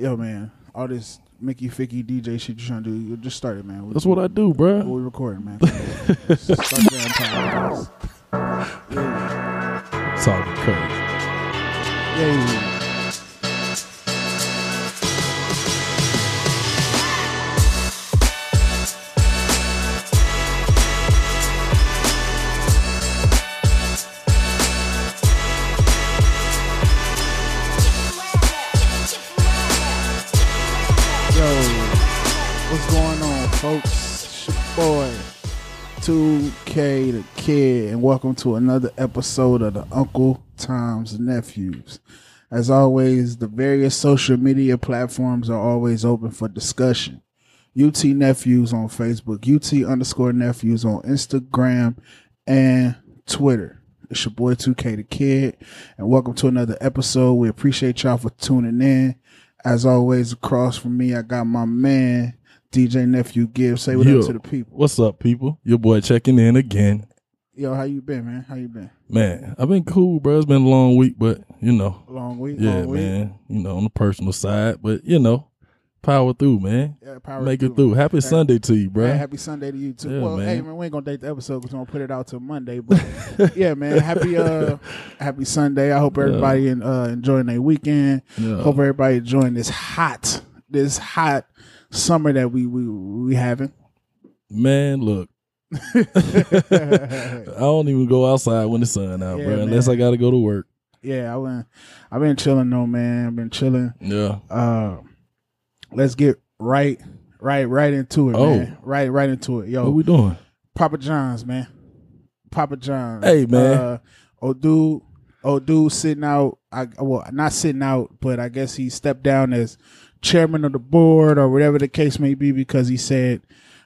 Yo, man, all this Mickey Ficky DJ shit you trying to do, you just started, man. We, That's what I do, bro. we recording, man. Start damn time. Yeah, 2K the Kid, and welcome to another episode of the Uncle Tom's Nephews. As always, the various social media platforms are always open for discussion. UT Nephews on Facebook, UT underscore Nephews on Instagram and Twitter. It's your boy 2K the Kid, and welcome to another episode. We appreciate y'all for tuning in. As always, across from me, I got my man, DJ Nephew Gibbs. Say what Yo. up to the people. What's up, people? Your boy checking in again. Yo, how you been, man? How you been? Man, I've been cool, bro. It's been a long week, but you know, Long week? yeah, long week? man. You know, on the personal side, but you know, power through, man. Yeah, power Make it through. Happy Sunday to you, bro. Hey, happy Sunday to you too. Yeah, well, man. hey man, we ain't gonna date the episode because we're gonna put it out till Monday. But yeah, man, happy uh happy Sunday. I hope everybody in, uh enjoying their weekend. Yeah. Hope everybody enjoying this hot this hot summer that we we we having. Man, look, I don't even go outside when the sun out, Yeah, bro, unless man. I got to go to work. yeah, I went I've been chilling though, man. I've been chilling. Yeah. Uh let's get right right right into it, Oh. man. Right right into it. Yo, What we doing? Papa John's, man. Papa John's. Hey, man. Uh, old dude, old dude sitting out. I well, not sitting out, but I guess he stepped down as chairman of the board or whatever the case may be because he said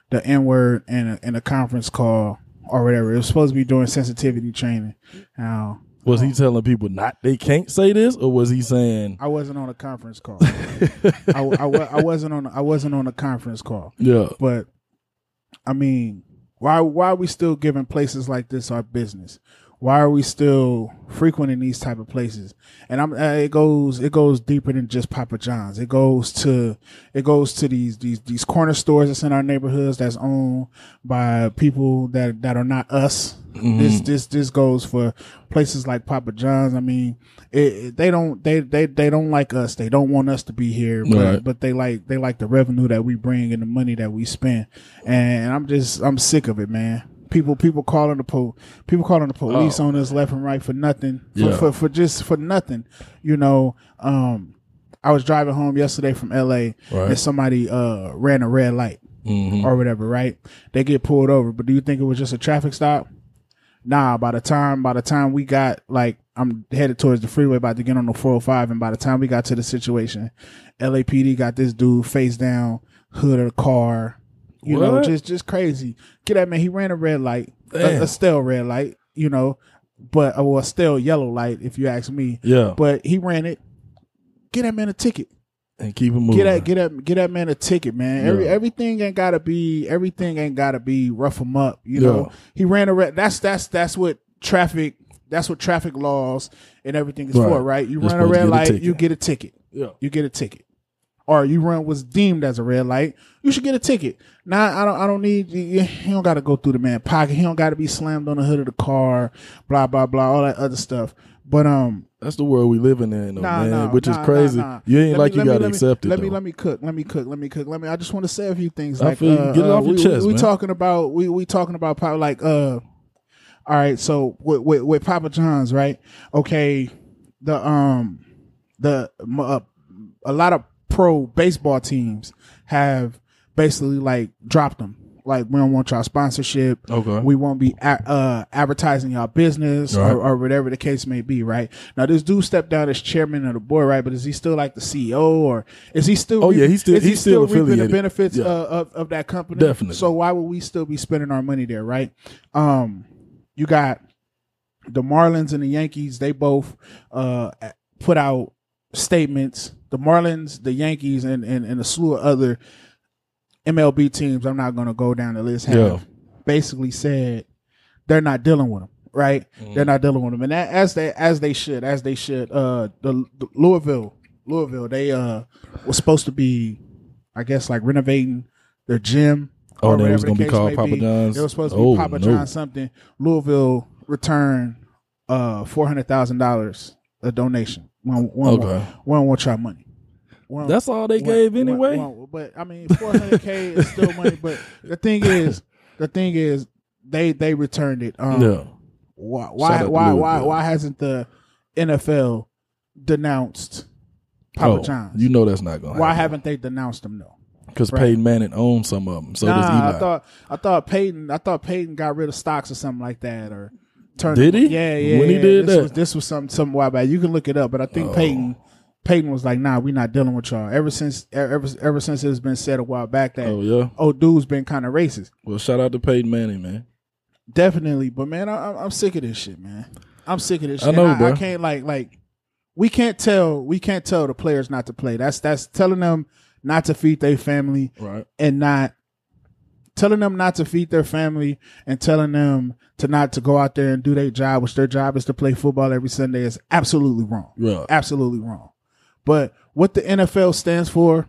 the N word in a, in a conference call or whatever. It was supposed to be doing sensitivity training. Now, Was he um, telling people not they can't say this, or was he saying, I wasn't on a conference call. I, I, I wasn't on. I wasn't on a conference call. yeah, But I mean, why why are we still giving places like this our business? Why are we still frequenting these type of places? And I'm uh, it goes it goes deeper than just Papa John's. It goes to it goes to these these these corner stores that's in our neighborhoods that's owned by people that that are not us. This this this goes for places like Papa John's. I mean, it, it- they don't they they they don't like us. They don't want us to be here, but Right. but they like they like the revenue that we bring and the money that we spend. And I'm just I'm sick of it, man. People people calling the po people calling the police Oh. on us left and right for nothing. For, Yeah. for for just for nothing. You know, um I was driving home yesterday from LA Right. and somebody uh ran a red light hmm or whatever, right? They get pulled over. But do you think it was just a traffic stop? Nah, by the time by the time we got like I'm headed towards the freeway about to get on the 405 and by the time we got to the situation, LAPD got this dude face down, hood of the car. You know, just just crazy. Get that man, he ran a red light. A, a stale red light, you know, but uh, or a stale yellow light if you ask me. yeah, But he ran it. Get that man a ticket. and keep it moving. Get that, get that, get that man a ticket, man. Every everything ain't gotta be, everything ain't gotta be rough him up. You Yeah. know, he ran a red. That's that's that's what traffic. That's what traffic laws and everything is Right. for, right? You You're run a red a light, you get a ticket. yeah, You get a ticket. Or you run what's deemed as a red light, you should get a ticket. Now I don't I don't need you, you don't gotta go through the man pocket. He don't gotta be slammed on the hood of the car, blah blah blah, all that other stuff. But um that's the world we living in, though, Nah, man. nah, which is crazy. nah, nah. You ain't Let like me- you me- gotta let me- accept it. Let me let me cook. Let me cook. Let me cook. Let me. I just want to say a few things. I Like, feel uh, Get it uh, off your we, chest, we, man. talking about we we talking about probably like uh, all right. So with with, with Papa John's, right? Okay, the um the uh, a lot of pro baseball teams have basically like dropped them. Like we don't want y'all sponsorship. Okay. We won't be uh, advertising your business Right. or, or whatever the case may be. Right now, this dude stepped down as chairman of the board, right? But is he still like the CEO, or is he still? Oh, yeah, he's still- is he he's still reaping the benefits Yeah. uh, of of that company. Definitely. So why would we still be spending our money there, right? Um, you got the Marlins and the Yankees. They both uh put out statements. The Marlins, the Yankees, and and, and a slew of other MLB teams. I'm not going to go down the list. Have Yeah. basically said they're not dealing with them. Right, Mm-hmm. they're not dealing with them, and that, as they as they should, as they should. Uh, the, the Louisville Louisville. They uh was supposed to be, I guess, like renovating their gym. Oh, it was gonna be called Papa be. John's? It was supposed to Oh, be Papa no. John's something. Louisville returned uh four hundred thousand dollars a donation. We don't, we don't Okay. want, we don't want y'all money. That's all they gave anyway. but I mean, four hundred k is still money. But the thing is, the thing is, they they returned it. Um, yeah. why why why why, why hasn't the NFL denounced Papa oh, John's? You know that's not gonna. Happen why haven't they denounced them though? Because right. Peyton Manning owns some of them. So does nah, Eli. I thought I thought Peyton I thought Peyton got rid of stocks or something like that or turned Did he? Yeah, yeah. When he yeah. did this that? was this was some some while back. You can look it up, but I think Oh. Peyton Peyton was like, "Nah, we not dealing with y'all." Ever since ever ever since it's been said a while back that oh yeah. oh dude's been kind of racist. Well, shout out to Peyton Manning, man. Definitely, but man, I, I'm- I'm sick of this shit, man. I'm sick of this I shit. know, I, bro. I can't like like we can't tell we can't tell the players not to play. That's that's telling them not to feed their family Right. and not telling them not to feed their family and telling them to not to go out there and do their job, which their job is to play football every Sunday, is absolutely wrong. Right. Absolutely wrong. But what the NFL stands for,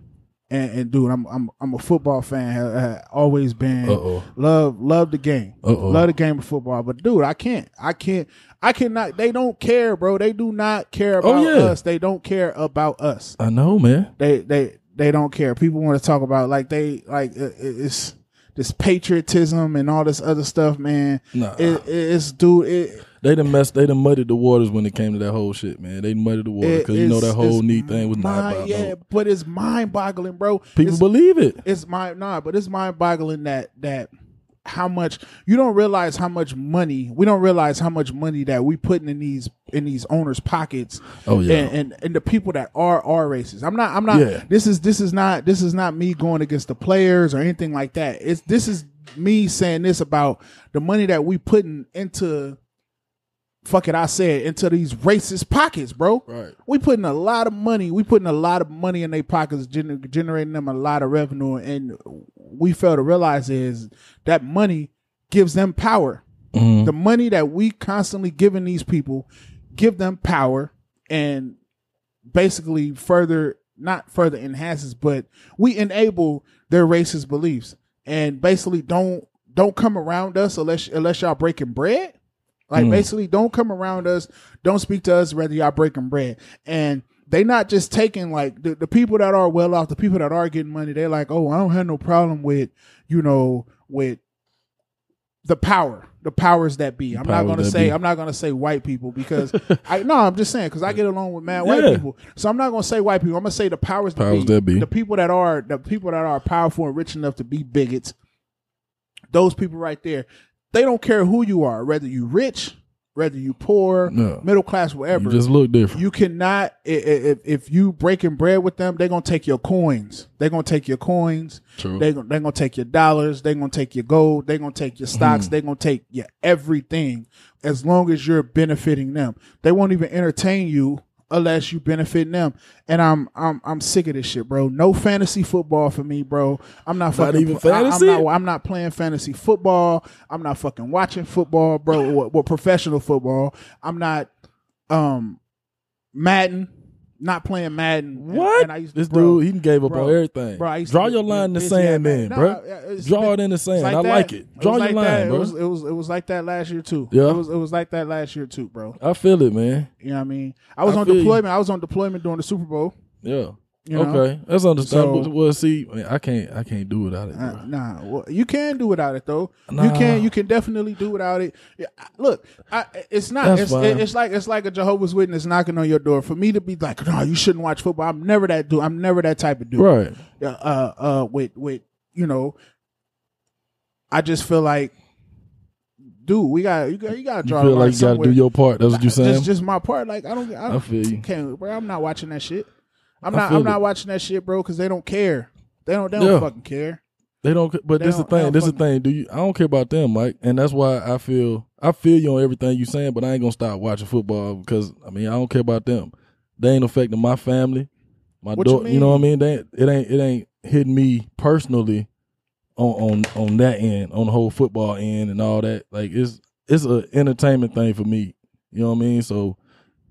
and, and dude, I'm I'm I'm a football fan. Have, have always been Uh oh. love love the game. Uh-oh. Love the game of football. But dude, I can't. I can't. I cannot. They don't care, bro. They do not care about Oh, yeah. us. They don't care about us. I know, man. They they they don't care. People want to talk about like they like it's this patriotism and all this other stuff, man. Nah. It, it's dude. It, They done messed. They done muddied the waters when it came to that whole shit, man. They muddied the water because you know that whole knee thing was not mind- about Yeah, no. but it's mind boggling, bro. People it's, believe it. it's mind nah, but it's mind boggling that that how much you don't realize how much money we don't realize how much money that we putting in these in these owners' pockets. Oh, yeah. and, and and the people that are are racist. I'm not. I'm not. Yeah. This is this is not this is not me going against the players or anything like that. It's this is me saying this about the money that we putting into. Fuck it, I said into these racist pockets, bro. Right. We putting a lot of money. We putting a lot of money in their pockets, gener- generating them a lot of revenue, and we fail to realize is that money gives them power. Mhm. The money that we constantly giving these people give them power and basically further not further enhances, but we enable their racist beliefs and basically don't don't come around us unless unless y'all breaking bread. Like Mm. basically don't come around us, don't speak to us Rather y'all breaking bread. And they not just taking like the, the people that are well off, the people that are getting money, they're like, oh, I don't have no problem with, you know, with the power, the powers that be. I'm not gonna say be. I'm not gonna say white people because I no, I'm just saying because I get along with mad white people. So I'm not gonna say white people. I'm gonna say the powers, Powers that, be, that be. the people that are the people that are powerful and rich enough to be bigots. Those people right there, they don't care who you are, whether you rich, whether you poor, No. middle class, whatever. You just look different. You cannot if if you breaking bread with them, they're gonna take your coins. They're gonna take your coins. True. They they're gonna take your dollars. They're gonna take your gold. They're gonna take your stocks. Hmm. They're gonna take your everything as long as you're benefiting them. They won't even entertain you unless you benefiting them. And I'm I'm I'm sick of this shit, bro. No fantasy football for me, bro. I'm not fucking even I- fantasy? I'm not, I'm not playing fantasy football. I'm not fucking watching football, bro. Or, or professional football. I'm not um Madden. Not playing Madden. And- what? And I used to, this bro, dude, he gave up bro, on everything. bro, I used Draw get- your line in the sand, at then, night. bro. Draw it in the it's sand. I like it. was Draw your like line, that. bro. It was, it was it was like that last year too. Yeah. it was it was like that last year too, bro. I feel it, man. You know what I mean? I was I on feel you. deployment. I was on deployment during the Super Bowl. Yeah. You know? okay, that's understandable. So- well, see, I can't, I can't do without it. Uh, nah, well, you can do without it though. You Nah. can, you can definitely do without it. Yeah, look, I, it's not. It's, it's like it's like a Jehovah's Witness knocking on your door. For me to be like, no, you shouldn't watch football. I'm never that dude. I'm never that type of dude. right. uh, uh, uh, with with you know, I just feel like, dude, we got you got you got to You draw feel the line like you got to do your part. That's what you're saying. Just just my part. Like I don't I, I don't, feel you. can't, bro. I'm not watching that shit. I'm I not I'm not watching that shit, bro, because they don't care. They don't they don't Yeah. fucking care. They don't. But They this the don't- thing. This the fucking- thing. Do you? I don't care about them, Mike, and that's why I feel. I feel you on everything you saying, but I ain't gonna stop watching football because I mean I don't care about them. They ain't affecting my family, my What you daughter. You, know what I mean? They it ain't. It ain't hitting me personally on on on that end, on the whole football end and all that. Like it's it's a entertainment thing for me. You know what I mean? So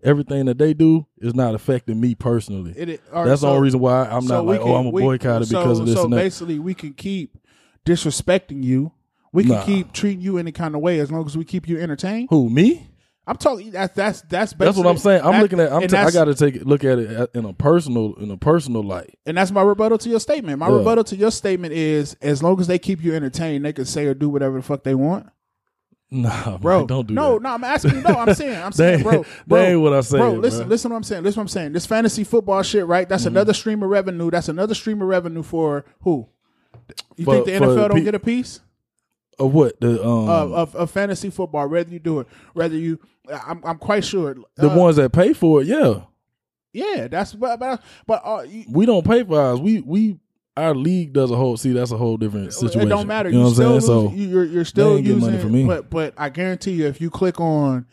everything that they do is not affecting me personally. It, right, That's the only reason why I'm so not like, oh, can- oh, I'm a we- boycott so- because of this So and that. basically, we can keep disrespecting you. We can Nah. keep treating you any kind of way as long as we keep you entertained. Who me? I'm talking. That's that's that's That's what I'm saying. I'm that- looking at. I'm t- I got to take look at it in a personal in a personal light. And that's my rebuttal to your statement. My Yeah. rebuttal to your statement is as long as they keep you entertained, they can say or do whatever the fuck they want. Nah, Bro, man, don't do no, that. no, I'm asking you. No, I'm saying, I'm saying, ain't- bro, that bro, ain't what I said, Bro, listen, bro. listen, what I'm saying. Listen, to what I'm saying. This fantasy football shit, right? That's Mm-hmm. another stream of revenue. That's another stream of revenue for who? You For- think the NFL don't pe- get a piece Of what the um of, of, of fantasy football? Whether you do it, whether you, I'm, I'm quite sure. the uh, ones that pay for it? Yeah, yeah, that's but but, but uh, you, we don't pay for ours. We we our league does a whole. See, that's a whole different situation. It don't matter. You know what I'm saying? still So you're you're still using money from me. But but I guarantee you, if you click on,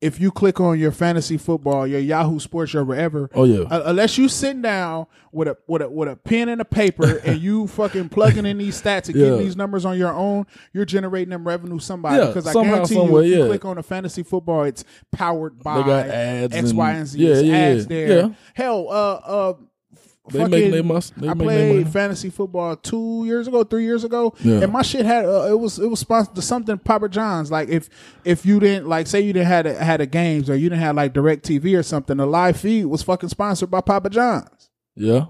if you click on your fantasy football, your Yahoo Sports, your wherever. oh yeah, uh, unless you sitting down with a with a with a pen and a paper and you fucking plugging in these stats and getting these numbers on your own, you're generating them revenue somebody. Yeah, Because I somehow, guarantee somewhere, you, if you yeah. click on a fantasy football, it's powered by they got ads X, and Y, and Z. Yeah, It's yeah, ads yeah. there. Yeah, Hell, uh, uh, they fucking- make they must. They I make their money. played fantasy football two years ago, three years ago, Yeah. and my shit had uh, it was it was sponsored to something Papa John's. Like if if you didn't like say you didn't had a, had a games or you didn't have like Direct TV or something, the live feed was fucking sponsored by Papa John's Yeah,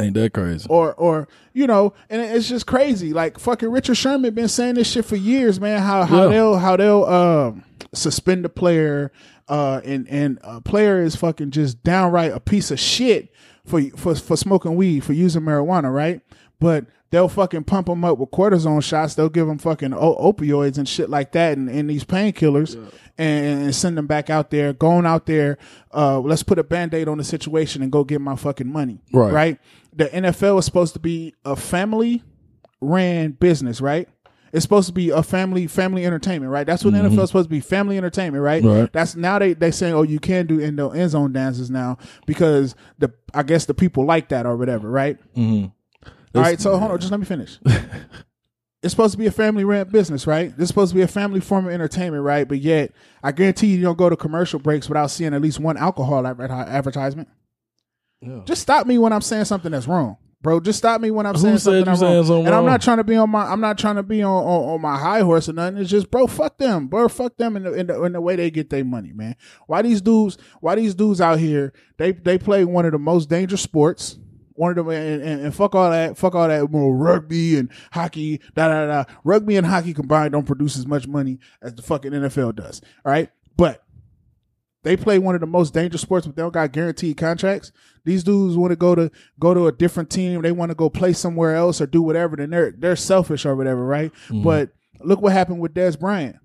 ain't that crazy? or or you know, and it's just crazy. Like fucking Richard Sherman been saying this shit for years, man. How how Yeah. they'll how they'll um suspend a player, uh, and and a player is fucking just downright a piece of shit for for for smoking weed for using marijuana, right? But they'll fucking pump them up with cortisone shots. They'll give them fucking o- opioids and shit like that, and, and these painkillers, and, and send them back out there, going out there. Uh, let's put a band aid on the situation and go get my fucking money, Right. Right. The NFL is supposed to be a family ran business, right? It's supposed to be a family family entertainment, right? That's what the NFL is supposed to be, family entertainment, right? Mm-hmm. Right. That's now they they saying, oh, you can do end end zone dances now because the I guess the people like that or whatever, right? hmm All right, so hold on, just let me finish. it's supposed to be a family ran business, right? It's supposed to be a family form of entertainment, right? But yet, I guarantee you, you don't go to commercial breaks without seeing at least one alcohol advertisement. Yeah. Just stop me when I'm saying something that's wrong, bro. Just stop me when I'm Who saying said something you that's saying wrong. something and I'm wrong? not trying to be on my I'm not trying to be on on, on my high horse or nothing. It's just, bro, fuck them, bro, fuck them in the, in the in the way they get their money, man. Why these dudes? Why these dudes out here? They they play one of the most dangerous sports. One of them, and, and, and fuck all that, fuck all that, more rugby and hockey, da da da. Rugby and hockey combined don't produce as much money as the fucking NFL does. All right, but they play one of the most dangerous sports, but they don't got guaranteed contracts. These dudes want to go to go to a different team. They want to go play somewhere else or do whatever. Then they're they're selfish or whatever, right? Mm-hmm. But look what happened with Dez Bryant.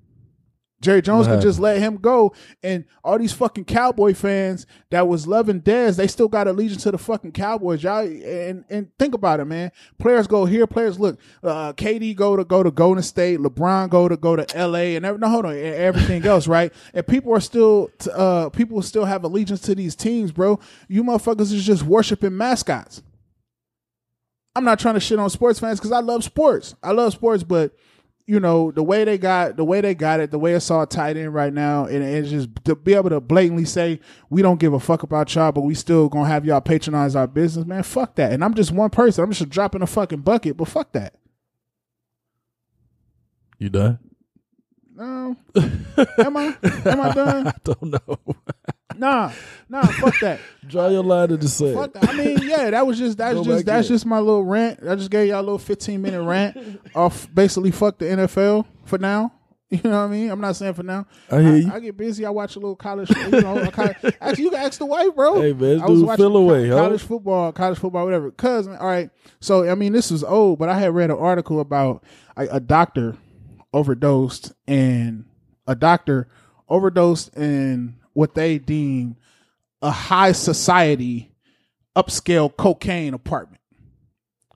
Jerry Jones could just let him go, and all these fucking Cowboy fans that was loving Dez, they still got allegiance to the fucking Cowboys, y'all. And and think about it, man. Players go here, players look. Uh, KD go to go to Golden State, LeBron go to go to L.A. and every, no, hold on, everything else, right? And people are still, uh, people still have allegiance to these teams, bro. You motherfuckers is just worshiping mascots. I'm not trying to shit on sports fans because I love sports. I love sports, but you know the way they got the way they got it, the way it's all tied in right now, and it's just to be able to blatantly say we don't give a fuck about y'all, but we still gonna have y'all patronize our business, man. Fuck that. And I'm just one person. I'm just dropping a fucking bucket, but fuck that. You done? No, am I? Am I done? I don't know. Nah, nah. Fuck that. Draw your line to the sand. I mean, yeah, that was just that's Go just that's in. just my little rant. I just gave y'all a little 15 minute rant off basically fuck the NFL for now. You know what I mean? I'm not saying for now. I hear you. I, get busy. I watch a little college. You know, I kinda- actually, you can ask the wife, bro. Hey, man, I was dude watching feel away, co- huh? college football, college football, whatever. Cause all right, so I mean, this is old, but I had read an article about a, a doctor overdosed and a doctor overdosed in what they deem a high society upscale cocaine apartment.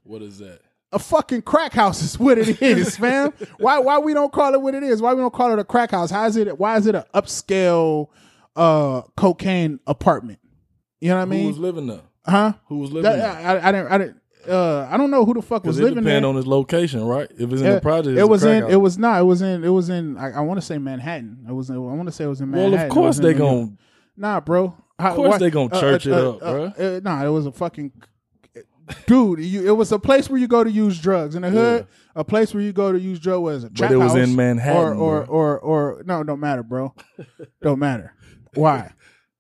What is that? A fucking crack house is what it is, fam. Why why we don't call it what it is? Why we don't call it a crack house? How is it why is it an upscale uh cocaine apartment? You know what I mean? Who was living there? huh? Who was living That, there? I, I didn't I didn't uh, I don't know who the fuck was it living depends there. on its location, right? If it's in Yeah, the project, it was in. It was not. It was in. It was in. I, I want to say Manhattan. It was. In, I want to say it was in Manhattan. well, of course they in New York. gonna. Nah, bro. How, Of course they gonna church it up, uh, uh, nah, it was a fucking dude. You, it was a place where you go to use drugs in the hood. A place where you go to use drugs was a trap it was in Manhattan, or or, bro. or or no, don't matter, bro. don't matter. Why?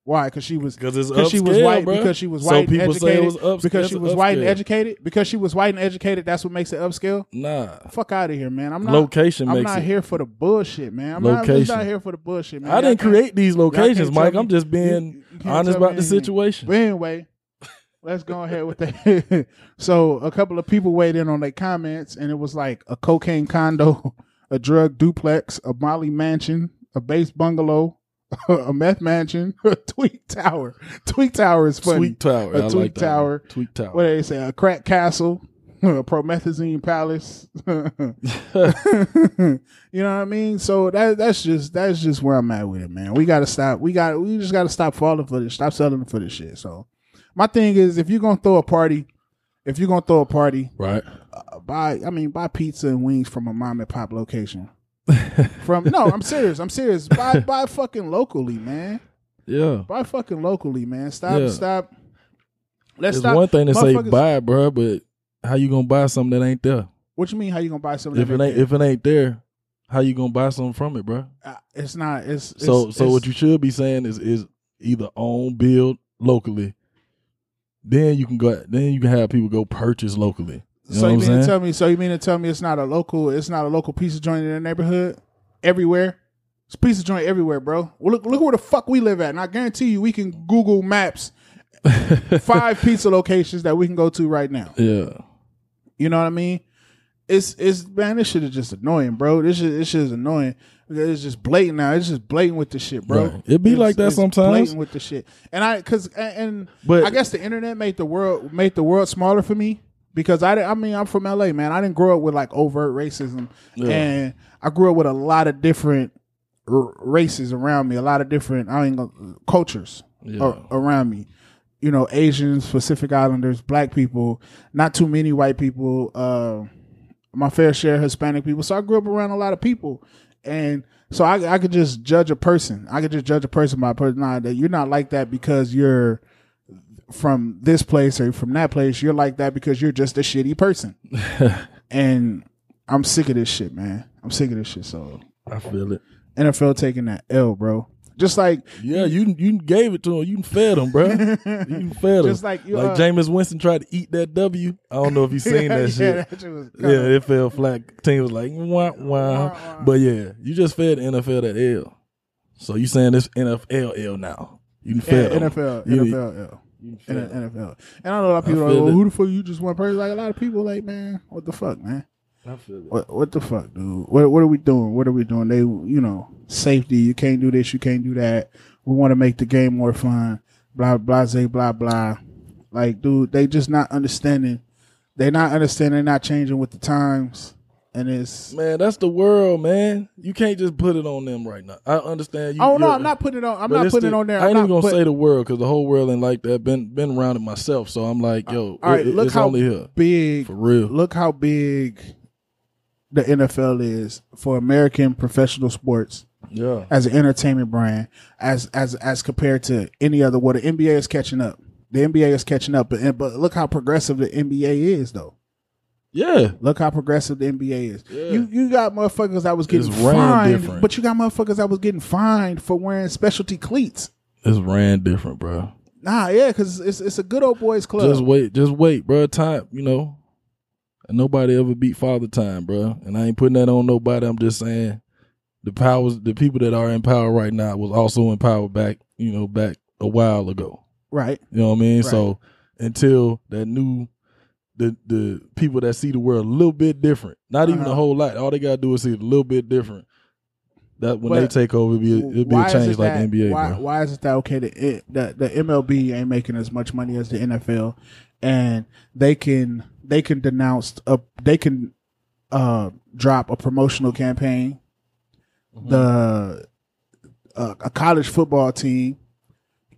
Why? Because she was 'Cause it's she was white. bruh. Because she was So white and say it educated. because she was white and educated. Because she was white and educated. That's what makes it upscale. Nah, Fuck out of here, man. I'm not. location I'm not it. here for the bullshit, man. I'm not, I'm Location. not here for the bullshit, man. I didn't create these locations, Mike. I'm just being you- you honest about the situation. But anyway, let's go ahead with that. so a couple of people weighed in on their comments, and it was like a cocaine condo, a drug duplex, a Molly mansion, a base bungalow, a meth mansion, a tweak tower. Tweak tower is funny. Tweet Tower. A I tweak like tower. one. Tweet Tower. What do they say? A crack castle. A promethazine palace, you know what I mean. So that that's just that's just where I'm at with it, man. We gotta stop. We got we just gotta stop falling for this. Stop selling for this shit. So my thing is, if you're gonna throw a party, if you're gonna throw a party, right. uh, buy I mean buy pizza and wings from a mom and pop location. From no, I'm serious. I'm serious. Buy buy fucking locally, man. Yeah. Buy fucking locally, man. Stop Yeah. stop. Let's It's stop. one thing to say buy, bro, but how you gonna buy something that ain't there? What you mean? How you gonna buy something? If it ain't there? if it ain't there, how you gonna buy something from it, bro? Uh, it's not. It's, it's So so it's- what you should be saying is is either own build locally, then you can go then you can have people go purchase locally. You so you mean to tell me? So you mean to tell me it's not a local? It's not a local pizza joint in the neighborhood everywhere. It's a pizza joint everywhere, bro. Well, look look where the fuck we live at, and I guarantee you we can Google Maps five pizza locations that we can go to right now. yeah. You know what I mean? It's it's man, this shit is just annoying, bro. This shit this shit is annoying. It's just blatant now. It's just blatant with the shit, bro. Right. It be It's- like that sometimes. Blatant with the shit, and I because and, and But- I guess the internet made the world made the world smaller for me because I I mean I'm from LA, man. I didn't grow up with like overt racism, Yeah. and I grew up with a lot of different r- races around me, a lot of different I mean cultures Yeah. a- around me. You know, Asians, Pacific Islanders, black people, not too many white people, uh, my fair share of Hispanic people. So I grew up around a lot of people. And so I, I could just judge a person. I could just judge a person by person. Nah, that you're not like that because you're from this place or from that place. You're like that because you're just a shitty person. and I'm sick of this shit, man. I'm sick of this shit. So I feel it. NFL taking that L, bro. Just like Yeah, you you gave it to him. You fed him, bro. You fed him. Just like you, like uh, Jameis Winston tried to eat that W. I don't know if you seen that yeah, shit. that shit Yeah, it fell flat. Team was like wah. wah. But yeah, you just fed the NFL that L. So you saying this NFL L now? You Yeah, fed 'em. NFL, NFL, yeah. You In the. NFL. And I know a lot of people are like, well, who the fuck you just one person? Like a lot of people like, man, what the fuck, man? I feel it. What what the fuck, dude? What what are we doing? What are we doing? They you know, safety, you can't do this, you can't do that. We want to make the game more fun. Blah blah blah blah blah. Like, dude, they just not understanding. They're not understanding, they're not changing with the times. And it's Man, that's the world, man. You can't just put it on them right now. I understand you. Oh no, I'm not putting it on I'm not putting the- it on there. I I'm ain't not even gonna put- say the world because the whole world ain't like that. Been been around it myself, so I'm like, yo, All right, it- look it's how only here big for real. look how big the NFL is for American professional sports Yeah, as an entertainment brand, as as as compared to any other. what the NBA is catching up. The NBA is catching up, but but look how progressive the NBA is, though. Yeah. Look how progressive the NBA is. Yeah. You you got motherfuckers that was getting ran fined, different. but you got motherfuckers that was getting fined for wearing specialty cleats. It's ran different, bro. Nah, yeah, because it's it's a good old boys club. Just wait, just wait, bro. Time, you know. And nobody ever beat Father Time, bro. And I ain't putting that on nobody. I'm just saying the powers, the people that are in power right now was also in power back, you know, back a while ago. right. You know what I mean? Right. So until that new the the people that see the world a little bit different, not even Uh-huh. a whole lot. All they gotta do is see it a little bit different. That when they take over, it'll be a, it'll be a change like that- the NBA, Why, bro. why is it that okay? The, it, the the MLB ain't making as much money as the NFL, and they can they can denounce a they can uh drop a promotional campaign. Mm-hmm. The uh, a college football team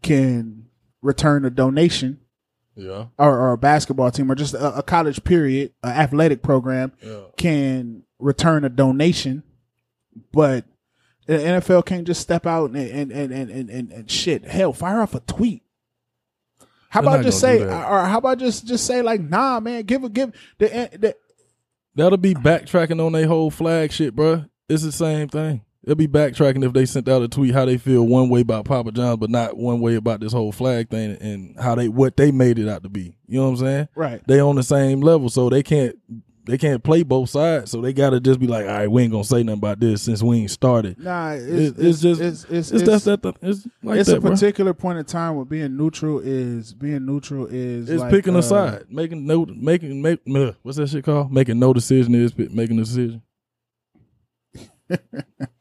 can return a donation Yeah. or, or a basketball team or just a, a college period, an athletic program Yeah. can return a donation, but the NFL can't just step out and and and and and, and, and shit. Hell, fire off a tweet. How They're about just say, or how about just just say like, nah, man, give a give the the That'll be backtracking on their whole flag shit, bruh. It's the same thing. They'll be backtracking if they sent out a tweet how they feel one way about Papa John's, but not one way about this whole flag thing and how they what they made it out to be. You know what I'm saying? right. They on the same level, so they can't they can't play both sides. So they gotta just be like, all right, we ain't gonna say nothing about this since we ain't started. Nah, it's, It- it's, it's just- it's it's, It's, it's, that's that it's like it's that, a bro. particular point in time where being neutral is being neutral is It's like, picking uh, a side, making no making make uh, what's that shit called? Making no decision is making a decision.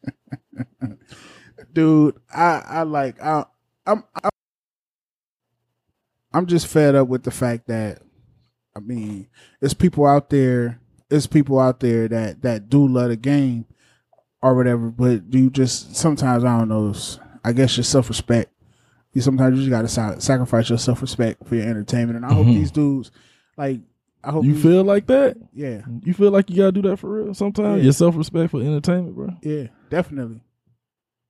dude. I I like I I'm I'm, I'm just fed up with the fact that I mean, there's people out there, there's people out there that that do love the game or whatever, but do you just sometimes I don't know. I guess your self respect. You sometimes you just got to sa- sacrifice your self respect for your entertainment, and I hope Mhm. these dudes like. I hope You these- feel like that? yeah, You feel like you gotta do that for real sometimes? Yeah. Your self respect for entertainment, bro. yeah, definitely,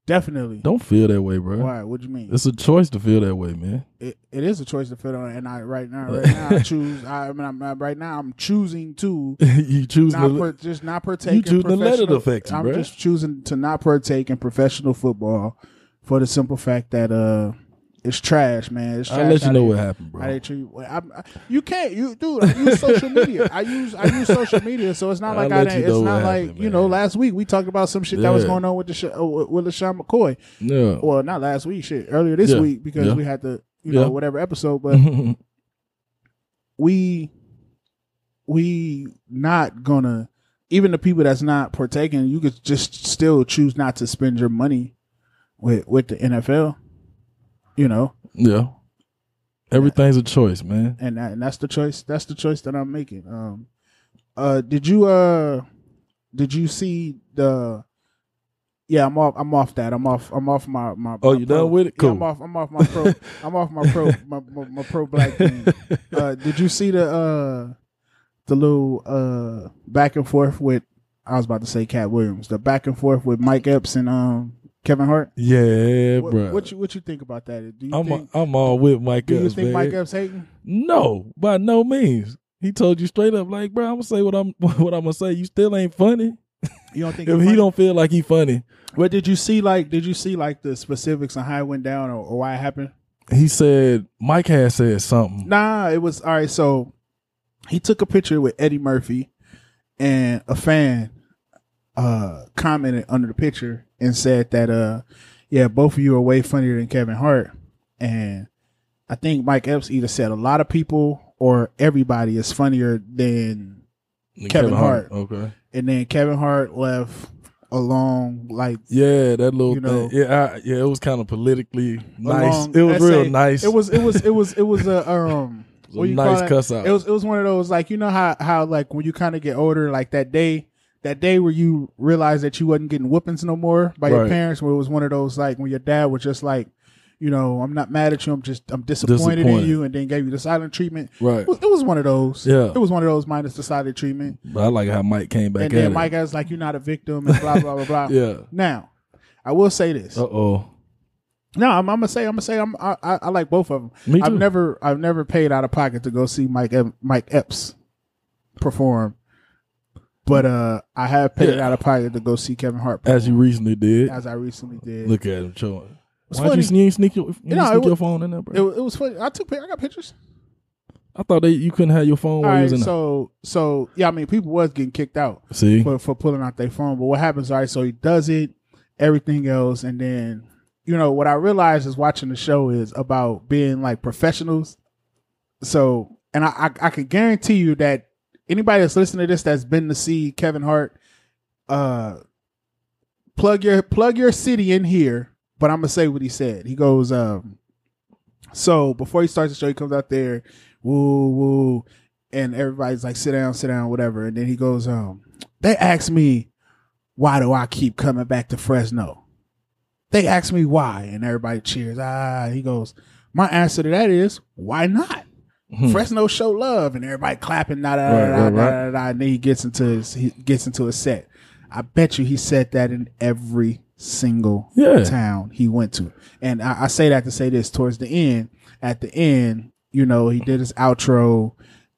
definitely. Don't feel that way, bro. Why? What do you mean? It's a choice to feel that way, man. it, it is a choice to fit on, and I right now, right now, I choose. I, I mean, I'm, right now, I'm choosing to you choose not to per, just not partake. you choose to let it professional- affect you, I'm bruh. just choosing to not partake in professional football for the simple fact that uh, it's trash, man. It's trash. I'll let you know what happened, How they bro. treat well, I'm, I, you can't you dude I use social media I use I use social media so it's not I'll like I you didn't, it's not like happened, you know man. last week we talked about some shit that was going on with the sh- uh, with with LeSean McCoy Yeah. well not last week shit earlier this Yeah. week because Yeah. we had the you Yeah. know whatever episode but we we not gonna even the people that's not partaking you could just still choose not to spend your money with with the NFL you know yeah. Everything's a choice, man. and that, and that's the choice that's the choice that I'm making um uh did you uh did you see the yeah, I'm off. I'm off that. I'm off. I'm off my my. Oh, my you pro- done with it? Yeah, I'm off. I'm off my pro. I'm off my pro. My, my, my pro black thing. Uh, did you see the uh the little uh back and forth with? I was about to say Katt Williams. The back and forth with Mike Epps and um Kevin Hart. Yeah, What, bro. what you what you think about that? Do you I'm think I'm all with Mike do you Epps, think man. Mike Epps hating? No, by no means. He told you straight up, like, bro, I'm gonna say what I'm what I'm gonna say. You still ain't funny. You don't think If he he don't feel like he funny, What did you see? Like, did you see like the specifics on how it went down or, or why it happened? he said Mike had said something. Nah, it was all right. So he took a picture with Eddie Murphy, and a fan uh commented under the picture and said that uh yeah, both of you are way funnier than Kevin Hart, and I think Mike Epps either said a lot of people or everybody is funnier than, Kevin Hart. Okay. and then Kevin Hart left along like Yeah, that little You know- thing. Yeah, I, yeah, it was kind of politically nice. along- it was real nice. It was it was it was it was a um It was a nice cuss out. It was it was one of those like you know how how like when you kind of get older like that day that day where you realized that you wasn't getting whoopings no more by your Right. parents where it was one of those like when your dad was just like you know I'm not mad at you I'm just I'm disappointed, in Disappointed. you and then gave you the silent treatment. right. It was, it was one of those. Yeah. It was one of those minus the silent treatment. But I like how Mike came back and at then it. Mike was like you're not a victim and blah blah blah blah. yeah. Now, I will say this. Uh oh. No, I'm, I'm gonna say I'm gonna say I'm, I, I I like both of them. Me too. I've never I've never paid out of pocket to go see Mike Ep- Mike Epps perform, but uh I have paid Yeah. out of pocket to go see Kevin Hart As you recently did. as I recently did. Look at him showing. It's Why'd you funny. sneak, sneak your, you sneak it your phone in there, bro? it, it was funny. I took I got pictures. I thought they, you couldn't have your phone while you was in so so yeah, I mean people was getting kicked out. See? for for pulling out their phone, but what happens? All right, so he does it, everything else, and then you know what I realized is watching the show is about being like professionals. So, and I I, I can guarantee you that anybody that's listening to this that's been to see Kevin Hart, uh, plug your plug your city in here. But I'm gonna say what he said. He goes, um, so before he starts the show, he comes out there, woo woo, and everybody's like, sit down, sit down, whatever. And then he goes, um, they ask me, why do I keep coming back to Fresno? They ask me why, and everybody cheers. Ah, he goes, my answer to that is, why not? Hmm. Fresno show love, and everybody clapping, da da da da da da. And then he gets into his he gets into a set. I bet you he said that in every single Yeah. town he went to. And I, I say that to say this towards the end. At the end, you know, he did his outro.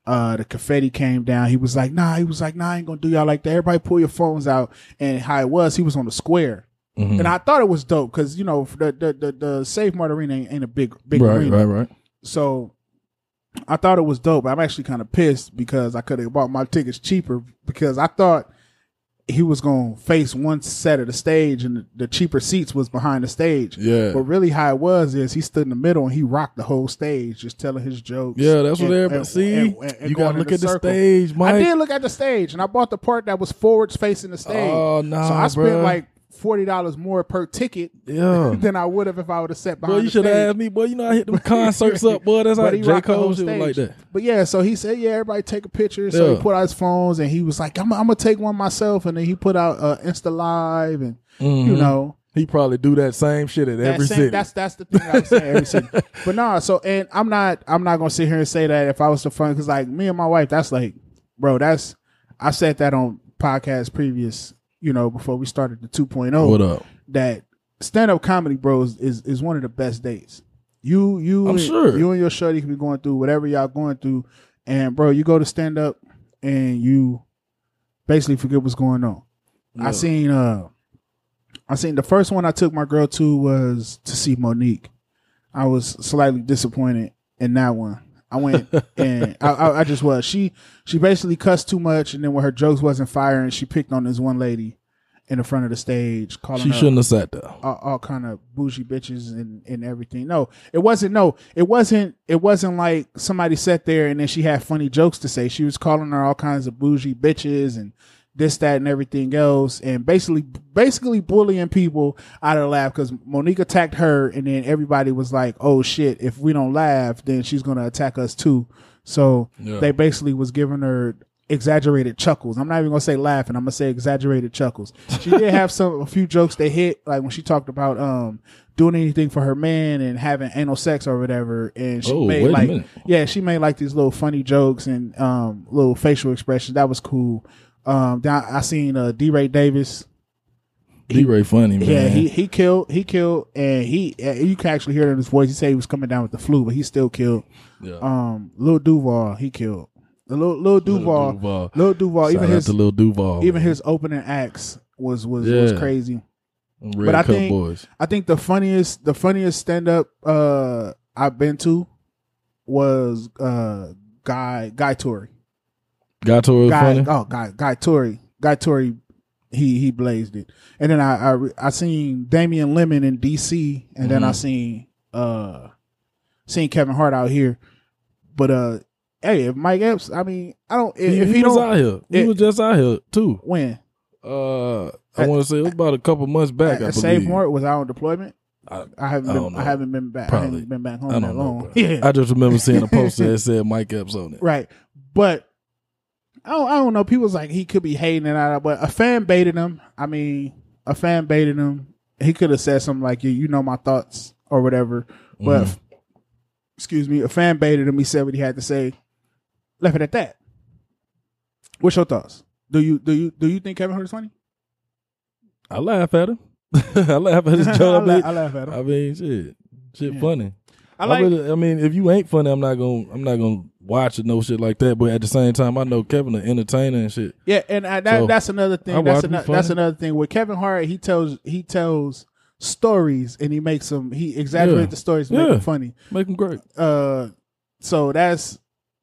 Uh, the confetti came down. He was like, "Nah." He was like, "Nah, I ain't gonna do y'all like that. Everybody pull your phones out." And how it was, he was on the square. Mhm. And I thought it was dope because you know the the the, the Save Mart Arena ain't, ain't a big big right, arena. right, right. So I thought it was dope. I'm actually kind of pissed because I could have bought my tickets cheaper because I thought he was going to face one set of the stage and the, cheaper seats was behind the stage. Yeah. But really how it was is he stood in the middle and he rocked the whole stage just telling his jokes. Yeah, that's what and- everybody and- see. and- you gotta look the at the stage, Mike. I did look at the stage and I bought the part that was forwards facing the stage. Oh, nah, So I spent bruh. like $40 more per ticket Yeah. than I would have if I would have sat behind Boy, you should have asked me, boy. You know I hit them concerts up, boy. That's how J the Cole shit like that. But yeah, so he said, yeah, everybody take a picture. So Yeah. he put out his phones and he was like, I'm, I'm gonna take one myself. And then he put out uh, Insta Live and you Mhm. know he probably do that same shit at every same- city. That's that's the thing I was saying every city. But nah. so and I'm not I'm not gonna sit here and say that if I was to fun because like me and my wife, that's like, bro, that's I said that on podcast previous, you know, before we started the 2.0 what up? that stand up comedy, bros, is is one of the best days. You you I'm and, sure. you and your shorty can be going through whatever y'all going through, and bro, you go to stand up and you basically forget what's going on. I seen uh I seen the first one I took my girl to was to see Mo'Nique. I was slightly disappointed in that one. I went and I, I, I just was. She she basically cussed too much, and then when her jokes wasn't firing, she picked on this one lady in the front of the stage, calling She shouldn't have sat there. all, all kind of bougie bitches and, and everything. No, it wasn't. No, it wasn't. It wasn't like somebody sat there and then she had funny jokes to say. She was calling her all kinds of bougie bitches and this, that, and everything else, and basically, basically bullying people out of the laugh because Mo'Nique attacked her, and then everybody was like, "Oh shit! If we don't laugh, then she's gonna attack us too." So Yeah. they basically was giving her exaggerated chuckles. I'm not even gonna say laughing. I'm gonna say exaggerated chuckles. She did have some a few jokes that hit, like when she talked about um doing anything for her man and having anal sex or whatever, and she Oh, made like yeah, she made like these little funny jokes and um little facial expressions. That was cool. Um, I, I seen uh, DeRay Davis. DeRay funny, man. Yeah, he he killed. He killed, and he uh, you can actually hear it in his voice. He said he was coming down with the flu, but he still killed. yeah. Um, Lil Duval, he killed. The Lil, Lil Duval, Duval. Lil Duval, even his Lil Duval. even man. his opening acts was was was crazy. Red but I think- boys. I think the funniest the funniest stand up uh I've been to was uh Guy Guy Torry. Got to it Guy funny. oh Guy Guy Torry. Guy Torry he he blazed it. And then I I, I seen Damian Lemon in DC and then I Mhm. seen uh seen Kevin Hart out here. But uh hey, if Mike Epps, I mean, I don't if, He, if he he was out here. He it- was just out here too. when Uh, I want to say it was about a couple months back. I at Save believe. Mart was out on deployment. I- I haven't I been don't I haven't been back I Probably. haven't been back home I that know. long. bro. Yeah. I just remember seeing a poster that said Mike Epps on it. Right. But I don't, I don't know. People's like he could be hating it out, but a fan baited him. I mean, a fan baited him. He could have said something like, "You, you know my thoughts" or whatever. But Mhm. excuse me, a fan baited him. He said what he had to say. Left it at that. What's your thoughts? Do you do you do you think Kevin Hart is funny? I laugh at him. I laugh at his I, joke. I, mean, I laugh at him. I mean, shit, shit, Yeah. funny. I I, like. really- I mean, if you ain't funny, I'm not gonna, I'm not gonna watch it, no shit like that. But at the same time, I know Kevin an entertainer and shit. Yeah, and I, that, So, that's another thing. That's another, that's another thing. With Kevin Hart, he tells he tells stories and he makes them. He exaggerates Yeah. the stories, to make Yeah. them funny. Make them great. Uh, so that's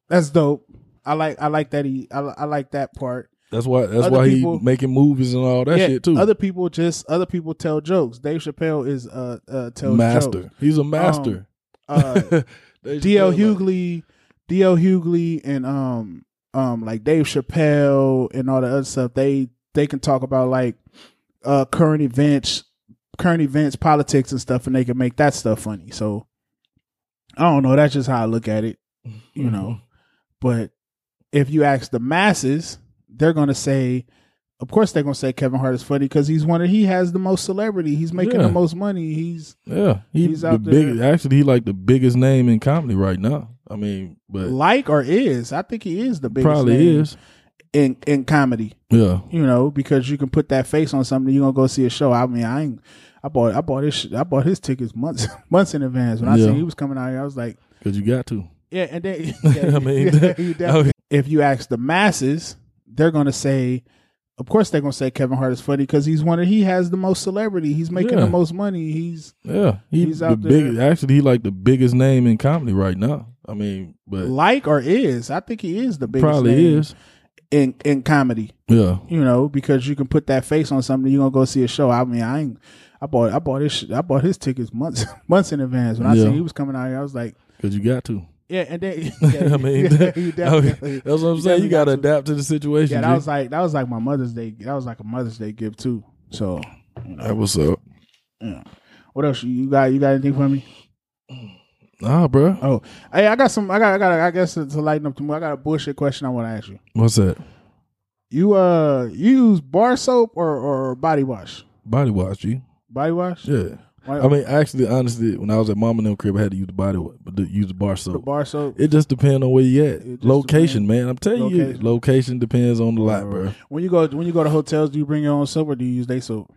that's dope. I like I like that he I, I like that part. That's why. That's Other why people- he making movies and all that yeah, shit too. Other people just other people tell jokes. Dave Chappelle is uh uh tells master. jokes. He's a master. Uh, Dave D.L. Chappelle, like- D.L. Hughley, and um um like Dave Chappelle and all the other stuff. They they can talk about like uh current events, current events, politics and stuff, and they can make that stuff funny. So I don't know. That's just how I look at it, you know. But if you ask the masses, they're gonna say of course they're gonna say Kevin Hart is funny because he's one of he has the most celebrity. He's making Yeah. the most money. He's Yeah, he, He's the out big. there. Actually, he like the biggest name in comedy right now. I mean, but like or is. I think he is the biggest probably name is. in in comedy. Yeah, You know, because you can put that face on something. You're gonna go see a show. I mean, I ain't. I bought I bought his I bought his tickets months months in advance. When I Yeah. seen he was coming out here, I was like, because you got to. yeah. And then yeah, I mean, definitely- if you ask the masses, they're gonna say. Of course, they're gonna say Kevin Hart is funny because he's one of he has the most celebrity. He's making the most money. He's Yeah, he, He's the out big. there. Actually, he like the biggest name in comedy right now. I mean, but like or is. I think he is the biggest probably is. in in comedy. Yeah, You know, because you can put that face on something. You're gonna go see a show. I mean, I ain't. I bought I bought his I bought his tickets months months in advance. When I Yeah. seen he was coming out here, I was like, because you got to. yeah. And then yeah, I mean, yeah, that's what I'm saying. You got to adapt to the situation. Yeah, that G. was like that was like my Mother's Day. That was like a Mother's Day gift too. So, you know, that was up. yeah. What else you you got? You got anything for me? Mm. Nah, bro. Oh, hey, I got some. I got. I got. I guess to, to lighten up the mood, I got a bullshit question I want to ask you. What's that? You uh, you use bar soap or or body wash? Body wash, G. Body wash? Yeah. Why- I mean, actually, honestly, when I was at Mama and them crib, I had to use the body, but use the bar soap. the bar soap. It just depends on where you at. Location, depends. man. I'm telling you, Location. location depends on the lot, bro. When you go when you go to hotels, do you bring your own soap or do you use they soap?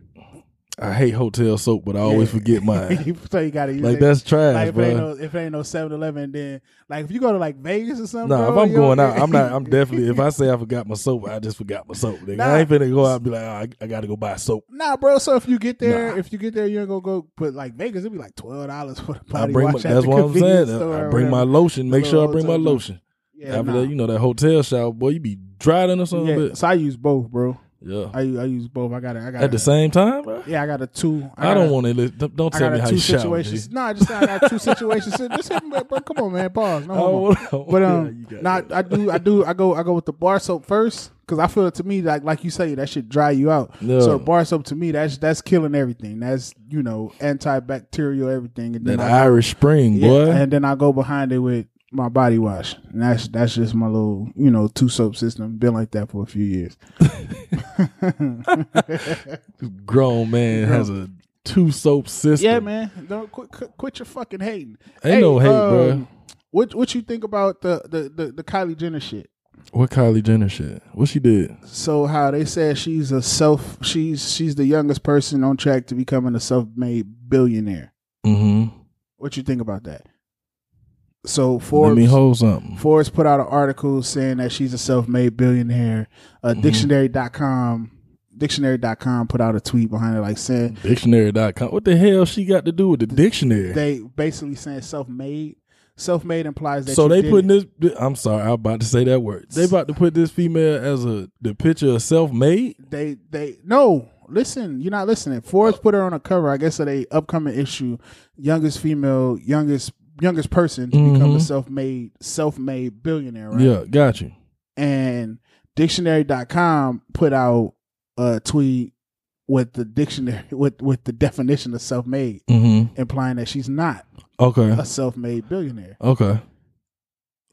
I hate hotel soap, but I always Yeah. forget mine. so you gotta use like they- that's trash, like if it ain't bro. no if it ain't no Seven Eleven, then like if you go to like Vegas or something. Nah, if I'm going know- out, I'm not. I'm definitely. If I say I forgot my soap, I just forgot my soap. Nigga. Nah. I ain't finna go out and be like, oh, I, I got to go buy soap. Nah, bro. So if you get there, Nah. if you get there, you ain't gonna go put like Vegas. It'd be like twelve dollars for the body my, wash. at that's what I'm saying. I bring my lotion. Make sure I bring my lotion. Yeah, After that, you know that hotel shower, boy, you be drying or something. yeah. So I use both, bro. Yeah. I use, I use both. I got it. I got At the same time, bro. Yeah, I got a two. I, don't want to. Don't, don't I tell me how two you situations. G. No, I just I got two situations. Just hit me, bro. Come on, man. Pause. No, I homo. But um, nah. I do, I do, I go, I go with the bar soap first because I feel it to me like, like you say, that should dry you out. Yeah. So bar soap to me, that's that's killing everything. That's you know antibacterial everything. And that then I, Irish Spring, yeah, boy. and then I go behind it with my body wash, and that's that's just my little you know two soap system. Been like that for a few years. Grown man has a two soap system. yeah, man. Don't quit, quit, your fucking hating. Ain't no hate, bro. um, What what you think about the the the, the Kylie Jenner shit? What Kylie Jenner shit? What she did? So how they said she's a self she's she's the youngest person on track to becoming a self-made billionaire. Mm-hmm. What you think about that? So Let Forbes me hold something. Forbes put out an article saying that she's a self-made billionaire. Uh, Mm-hmm. Dictionary.com Dictionary.com put out a tweet behind it like saying Dictionary.com. What the hell she got to do with the dictionary? they basically saying self-made. Self-made implies that so they putting it. this. I'm sorry, I'm about to say that word. They about to put this female as a the picture of self made. they they no listen you're not listening forbes put her on a cover i guess of a upcoming issue youngest female youngest youngest person to become a self-made self-made billionaire right Yeah, got you. and dictionary.com put out a tweet with the dictionary with with the definition of self-made Mm-hmm. implying that she's not Okay. a self-made billionaire Okay.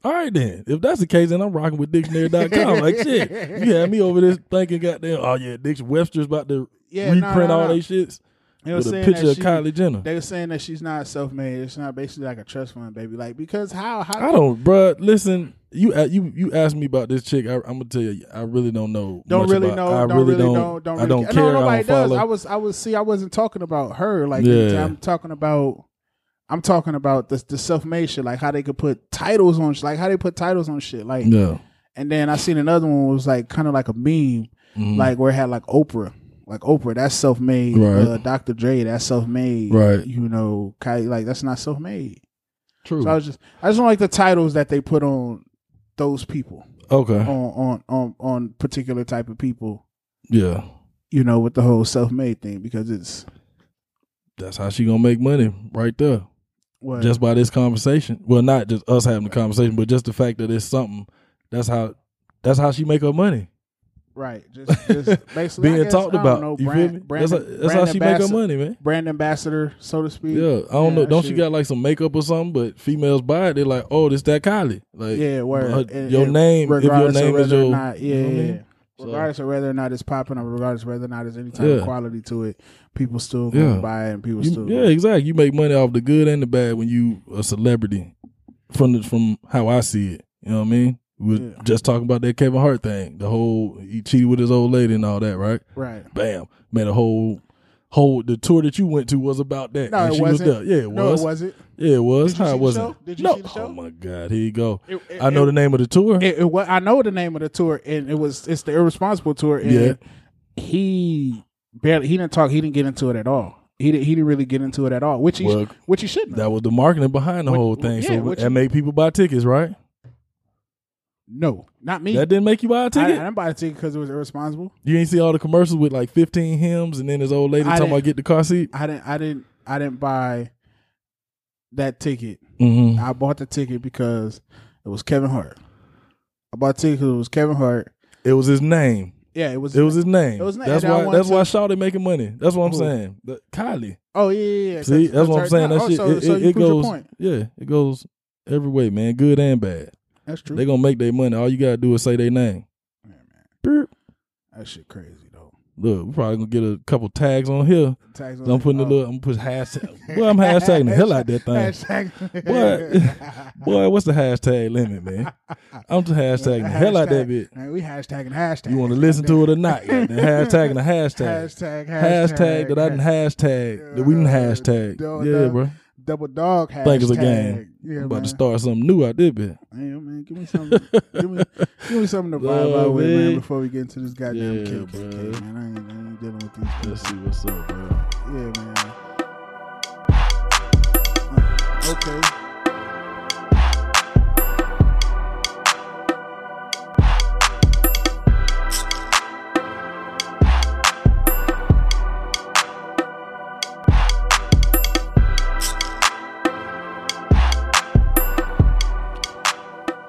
All right then. If that's the case, then I'm rocking with dictionary.com. like shit. You had me over this thinking goddamn, oh yeah, Diction Webster's about to yeah nah, reprint nah, all nah. they shits They were with a picture of she- Kylie Jenner. they were saying that she's not self-made it's not basically like a trust fund baby like because how how I don't, bruh. Listen, you you you asked me about this chick. I, I'm gonna tell you, I really don't know. don't much really about- know. I don't really don't. know. Don't I really don't care. No, I nobody don't does. I was, I was. See, I wasn't talking about her. Like, Yeah. I'm talking about. I'm talking about the the self made shit, like how they could put titles on, like how they put titles on shit, like. yeah. And then I seen another one was like kind of like a meme, Mhm. like where it had like Oprah, like Oprah, that's self made. Right. Uh, Dr. Dre, that's self made. Right. You know, Kylie, like that's not self made. True. So I was just, I just don't like the titles that they put on those people, okay. on on on on particular type of people. Yeah. you know, with the whole self made thing because it's That's how she gonna make money right there. what Just by this conversation. Well, not just us having the conversation, but just the fact that it's something. That's how. That's how she make her money. Right, just, just basically Being guess, talked about. know, you brand, feel me? Brand, that's how, that's how she make her money, man. Brand ambassador, so to speak. Yeah, I don't know. Don't she got like some makeup or something? But females buy it. They're like, oh, this that Kylie. Like, Yeah, her- your and name. If your name is your, not, yeah, you know I yeah, mean? So- regardless of whether or not it's popping or regardless of whether or not there's any type Yeah. of quality to it, people still Yeah. buy it and people You- still yeah, exactly. You make money off the good and the bad when you a celebrity. From the, from how I see it, you know what I mean. We was Yeah. just talking about that Kevin Hart thing. The whole he cheated with his old lady and all that, right? right. Bam, made a whole whole the tour that you went to was about that. No, and it wasn't. was. Yeah, it No, was. it wasn't. Yeah, it was. Did you How see it the wasn't? Did you no. see the show? Oh my God, here you go. It- it- I know it- the name of the tour. It, it, wa- I know the name of the tour, and it was it's the irresponsible tour. And Yeah. he barely he didn't talk. He didn't get into it at all. He didn't, he didn't really get into it at all, which he Well, which he shouldn't. that was the marketing behind the What- whole thing. yeah, so that you- made people buy tickets, right? No, not me. That didn't make you buy a I, I ticket. I didn't buy a ticket because it was irresponsible. you ain't see all the commercials with like fifteen hymns, and then his old lady I talking about get the car seat. I didn't. I didn't. I didn't buy that ticket. Mm-hmm. I bought the ticket because it was Kevin Hart. I bought the ticket because it was Kevin Hart. It was his name. Yeah, it was. It was his name. It was name. That's And I why. That's why Shawty making money. That's what I'm Who? saying. The, Kylie. Oh yeah, yeah. yeah. See, Cause- that's what I'm saying. That oh, shit. So, it so it, you it goes. point. Yeah, it goes every way, man. Good and bad. That's true. They gonna make their money. All you gotta do is say their name. Yeah, man. Burp. That shit crazy though. Look, we probably gonna get a couple tags on here. Tags on So I'm putting a Oh. little. I'm gonna put hashtag. Boy, I'm hashtagging the hell out that thing. Hashtag. Boy, boy, what's the hashtag limit, man? I'm just hashtagging the hell out that bit. Man, we hashtagging hashtag. You want to listen to it or not? Goddamn. Hashtagging the hashtag. Hashtag. Hashtag that I didn't hashtag that we didn't uh, hashtag. No, Yeah, bro. Double dog hashtag. Think it's a game. Yeah, about man. to start something new out there, bit. Hey, man, give me something. give me, give me something to vibe out with, man. Before we get into this goddamn Yeah, KKK, bro. man. I ain't, I ain't dealing with these. People. Let's see what's up, bro. Yeah, man. Okay.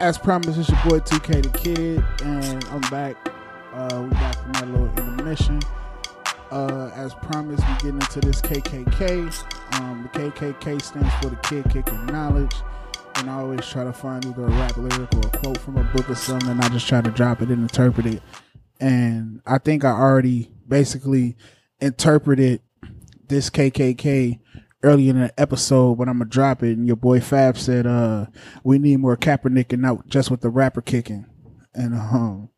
As promised, it's your boy 2K the Kid, and I'm back. Uh, we back from that little intermission. Uh, as promised, we get into this KKK. Um, the KKK stands for the Kid Kicking Knowledge, and I always try to find either a rap lyric or a quote from a book or something, and I just try to drop it and interpret it. And I think I already basically interpreted this KKK earlier in the episode, when I'm gonna drop it. And your boy Fab said, "Uh, we need more Kaepernick and not just with the rapper kicking." And um,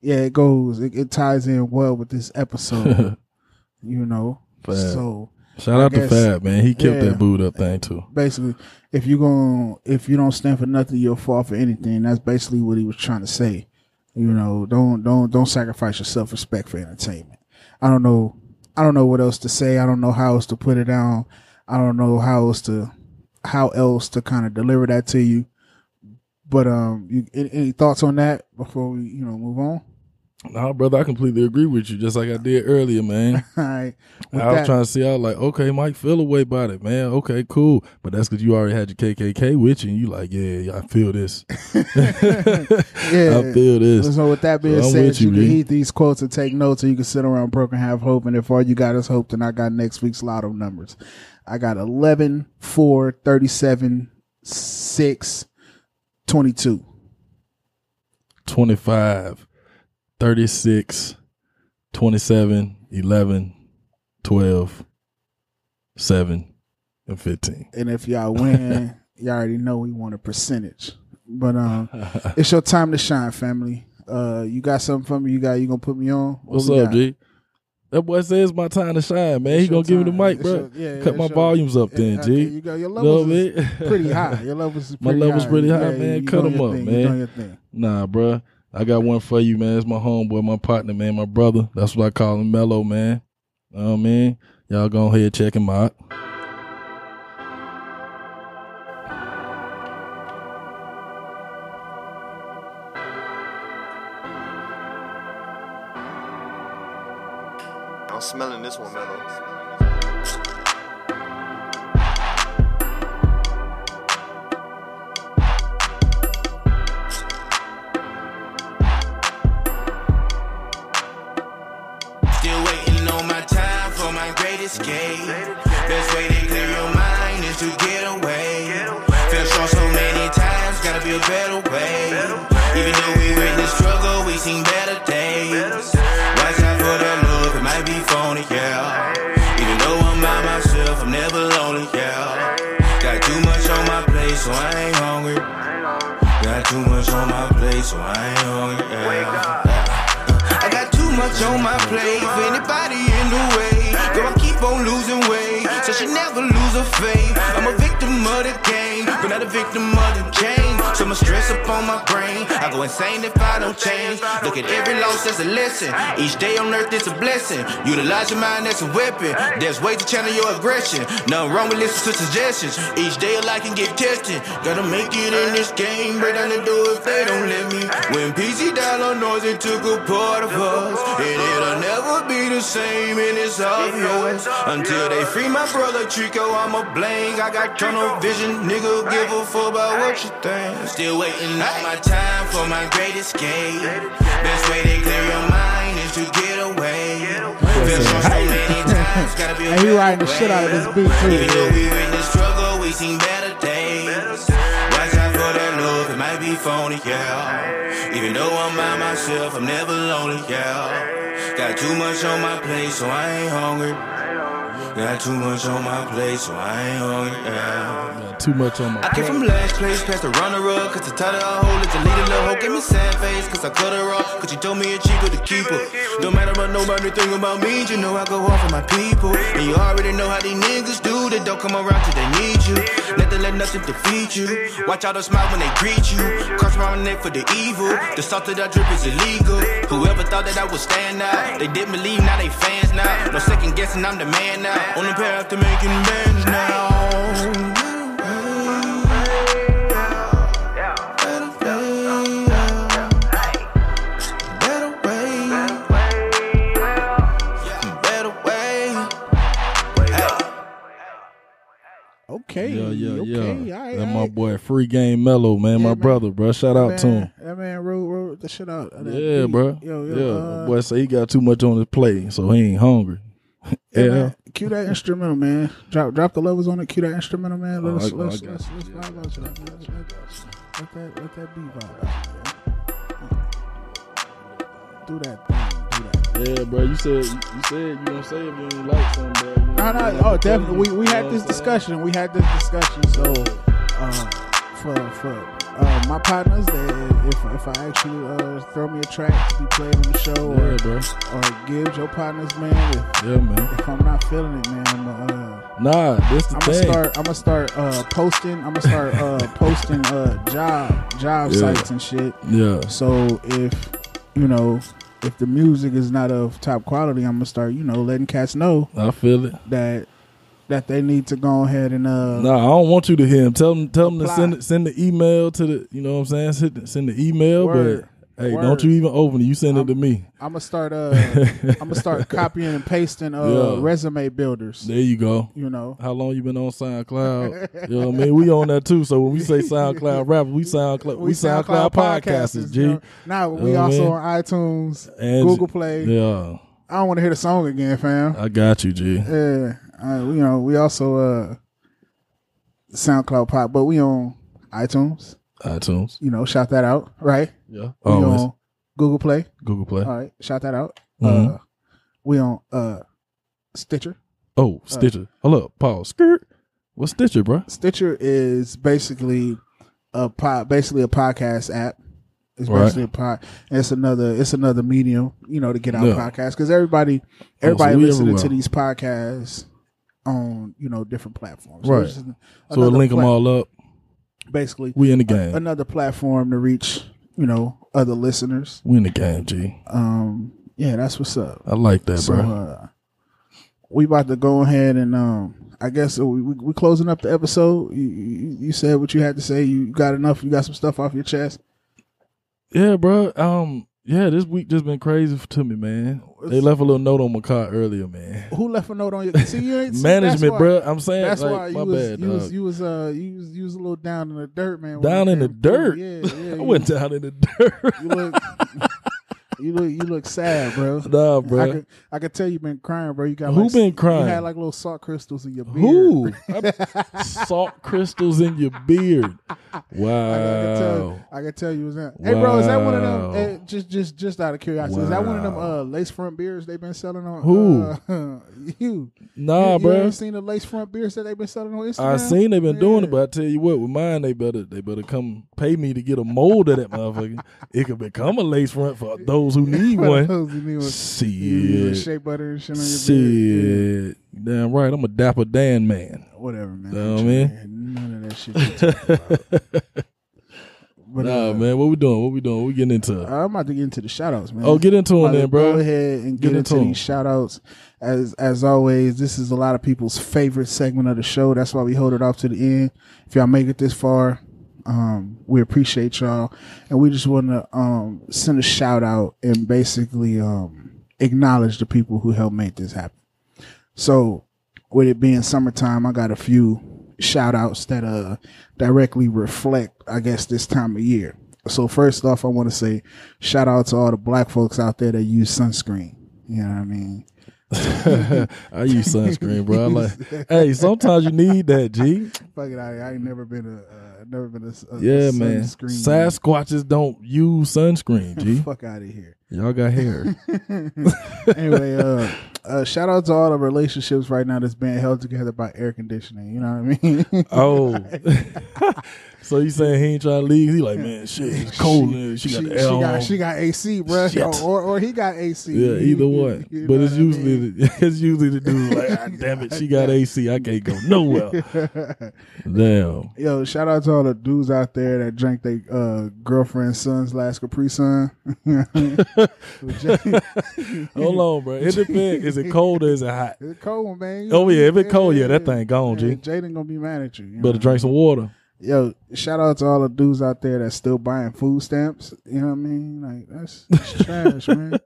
yeah, it goes. It, it ties in well with this episode. you know. Fab. So Shout I out to Fab, man. He kept yeah. that booed up thing too. basically, if you going if you don't stand for nothing, you'll fall for anything. That's basically what he was trying to say. You know, don't don't don't sacrifice your self respect for entertainment. I don't know. I don't know what else to say. I don't know how else to put it down. I don't know how else to how else to kind of deliver that to you. But um, you, any, any thoughts on that before we you know move on? Nah, brother, I completely agree with you. Just like I did earlier, man. All right. With I was that- trying to see. I was like, okay, Mike, feel away about it, man. Okay, cool. But that's because you already had your KKK with you, and you like, yeah, I feel this. Yeah. I feel this. So with that being So said, you, you, can heed these quotes and take notes, or you can sit around broke and have hope. And if all you got is hope, then I got next week's lotto numbers. I got 11, 4, 37, 6, 22. 25, 36, 27, 11, 12, 7, and 15. And if y'all win, y'all already know we want a percentage. But um, it's your time to shine, family. Uh, you got something for me? You got you gonna put me on? What What's up, got? G? That boy says it's my time to shine, man. It's he gonna give me the mic, It's bro. your- yeah, Cut my your- volumes up then, Okay, G. you got your levels is pretty high. Your levels is My levels high. pretty high, Yeah, man. Cut them up, thing. man. You doing your thing. Nah, bruh. I got one for you, man. It's my homeboy, my partner, man, my brother. That's what I call him, Mellow, man. You know what I mean? Y'all go ahead check him out. Escape. Best way to clear your mind is to get away. Fell short so many times, gotta be a better way. A victim of much stress upon my brain. I go insane if I don't change. Look at every loss as a lesson. Each day on earth is a blessing. Utilize your mind as a weapon. There's ways to channel your aggression. Nothing wrong with listening to suggestions. Each day a life can get tested. Gotta make it in this game. Break down the door if they don't let me. When PC Dollar Noise it took a part of us. And it'll never be the same, and it's obvious. Until they free my brother Trico, I'm a blank. I got tunnel vision. Nigga, give a fuck about what you think. Still waiting on my time for my great escape. Best way to clear your mind is to get away. Feel so so many times, gotta be a And he better riding the shit out of this beat, too. Even though we're in the struggle, we seen better days. Watch out for that love, it might be phony, yeah. Even though I'm by myself, I'm never lonely, yeah. Got too much on my plate, so I ain't hungry. Got too much on my plate, so I ain't hungry, yeah. Got too much on my I came from last place past the runner up. Cause the title I hold is the leader. Hoe gave me sad face. Cause I cut her off. Cause she told me it's cheaper to keep her. Don't matter what nobody think about me. You know I go hard for my people. And you already know how these niggas do. They don't come around till they need you. Nothing let nothing defeat you. Watch out, they smile when they greet you. Cross my neck for the evil. The salt that I drip is illegal. Whoever thought that I would stand out. They didn't believe, now they fans now. No second guessing, I'm the man now. On the path to making bands now. Better way. Better way. Okay. Yeah, yeah, okay. yeah. All right, and my right. boy, Free Game Mellow, man, Yeah, my man. brother, bro. Shout out to him. That man wrote, wrote the shit out. of that Yeah, beat. bro. Yo, yo, yeah, uh, boy, say he got too much on his plate, so he ain't hungry. yeah. yeah. Cue that instrumental, man. Drop, drop the levels on it. Cue that instrumental, man. Let Oh, us, I- let's, got let's, let's Yeah, vibe out to that. Let, I let, let that, let that beat vibe. out, Do that thing. Do that. Yeah, bro. You said you said you gonna say if you don't like something, bro. You No, know, no, I'm oh, definitely. We, we had this what I'm saying? discussion. We had this discussion. So, uh, for for uh, my partners, that if if I ask you uh, throw me a track to be played on the show, or Yeah, bro. or give your partners, man, if, Yeah, man. if I'm not feeling it, man, I'm uh, Nah, this the I'm gonna start. I'm gonna start uh, posting. I'm gonna start uh, posting uh, job job Yeah. sites and shit. Yeah, So if you know if the music is not of top quality, I'm gonna start you know letting cats know I feel it. that that they need to go ahead and uh, Nah, I don't want you to hear him. Tell them, tell them to send send the email to the. You know what I'm saying? Send, the- send the email, Word. but hey, Word. don't you even open it. You send it to me. I'm gonna start. Uh, I'm gonna start copying and pasting uh, Yeah. resume builders. There you go. You know, How long you been on SoundCloud? you know what I mean? We on that too. So when we say SoundCloud rapper, we SoundCloud we, SoundCloud, podcasters, G. you know. Now we You know also on iTunes, And- Google Play. Yeah, I don't want to hear the song again, fam. I got you, G. Yeah, uh, you know, we also uh SoundCloud pop, but we on iTunes. iTunes. You know, shout that out, right? Yeah. We Always. on Google Play. Google Play. All right, shout that out. Mhm. Uh, we on uh Stitcher. Oh, Stitcher. Hold up. Pause. Skirt. What's Stitcher, bro? Stitcher is basically a pod, basically a podcast app. It's Right. basically a pod. It's another. It's another medium, you know, to get out Yeah. podcasts because everybody, Oh, so everybody listening to these podcasts on you know different platforms. Right. just So we'll link them all up. Basically, We in the a- game. another platform to reach you know other listeners. we in the game, G. Um, yeah, that's what's up. I like that, So bro. uh, we about to go ahead and um, I guess we we, we closing up the episode. You, you, you said what you had to say. You got enough. You got some stuff off your chest. yeah, bro. Um, yeah, this week just been crazy to me, man. They left a little note on my car earlier, man. Who left a note on your? See, you ain't see, Management, why- bro. I'm saying, That's like, why you my was, bad, you was dog. you was uh you was you was a little down in the dirt, man. down in the through. dirt. Yeah, yeah. I went down in the dirt. You look, you look sad, bro. Nah, I bro. could I could tell you've been crying, bro. You got Who like, been crying? You had like little salt crystals in your beard. Who? Salt crystals in your beard. I, I can Wow. tell. I can tell you was that. Hey, bro, is that one of them? Wow. eh, just, just, just out of curiosity, is that one of them uh, lace front beers they've been selling on? Who? Uh, you. Nah, you, you bro. ever seen the lace front beers that they've been selling on Instagram? I seen they've been doing it, but I tell you what, with mine, they better they better come pay me to get a mold of that motherfucker. It could become a lace front for those who need For one. those who need one. One Shit. shea butter and shit on your. Shit. Damn right. I'm a dapper Dan man. Whatever, man. Know what I mean? None of that shit. you talking about. But, nah, uh, man. What we doing? What we doing? What we getting into? I'm about to get into the shout outs, man. oh, get into I'm it about to then, bro. Go ahead and get, Get into, into these shout outs. As as always, this is a lot of people's favorite segment of the show. That's why we hold it off to the end. If y'all make it this far, um, we appreciate y'all. And we just want to um, send a shout out and basically um, acknowledge the people who helped make this happen. So, with it being summertime, I got a few shout outs that uh directly reflect, I guess, this time of year. So first off, I want to say shout out to all the black folks out there that use sunscreen. You know what I mean? I use sunscreen, bro. I like. Hey, sometimes you need that, G. Fuck it, I, I ain't never been a, uh, never been a, a- Yeah, man. sunscreen. Sasquatches don't use sunscreen, G. Fuck out of here. Y'all got hair. anyway, uh, uh, shout out to all the relationships right now that's being held together by air conditioning. You know what I mean? Oh, so you saying he ain't trying to leave? He like, man, shit, it's cold. in here. She, got the she air on. she got AC, bro. Or, or or he got AC. yeah, either one. You but it's I mean? usually the, it's usually the dude like, ah, damn it, she got AC. I can't go nowhere. Damn. Yo, shout out to all the dudes out there that drank their uh, girlfriend's son's last Capri Sun. Hold on, bro. It depends. Is it cold or is it hot? It's cold, man. Oh yeah, if it cold, yeah, that thing gone, Yeah, G. Jaden gonna be mad at you. you Better know? drink some water. Yo, shout out to all the dudes out there that's still buying food stamps. You know what I mean? Like that's, that's trash, man.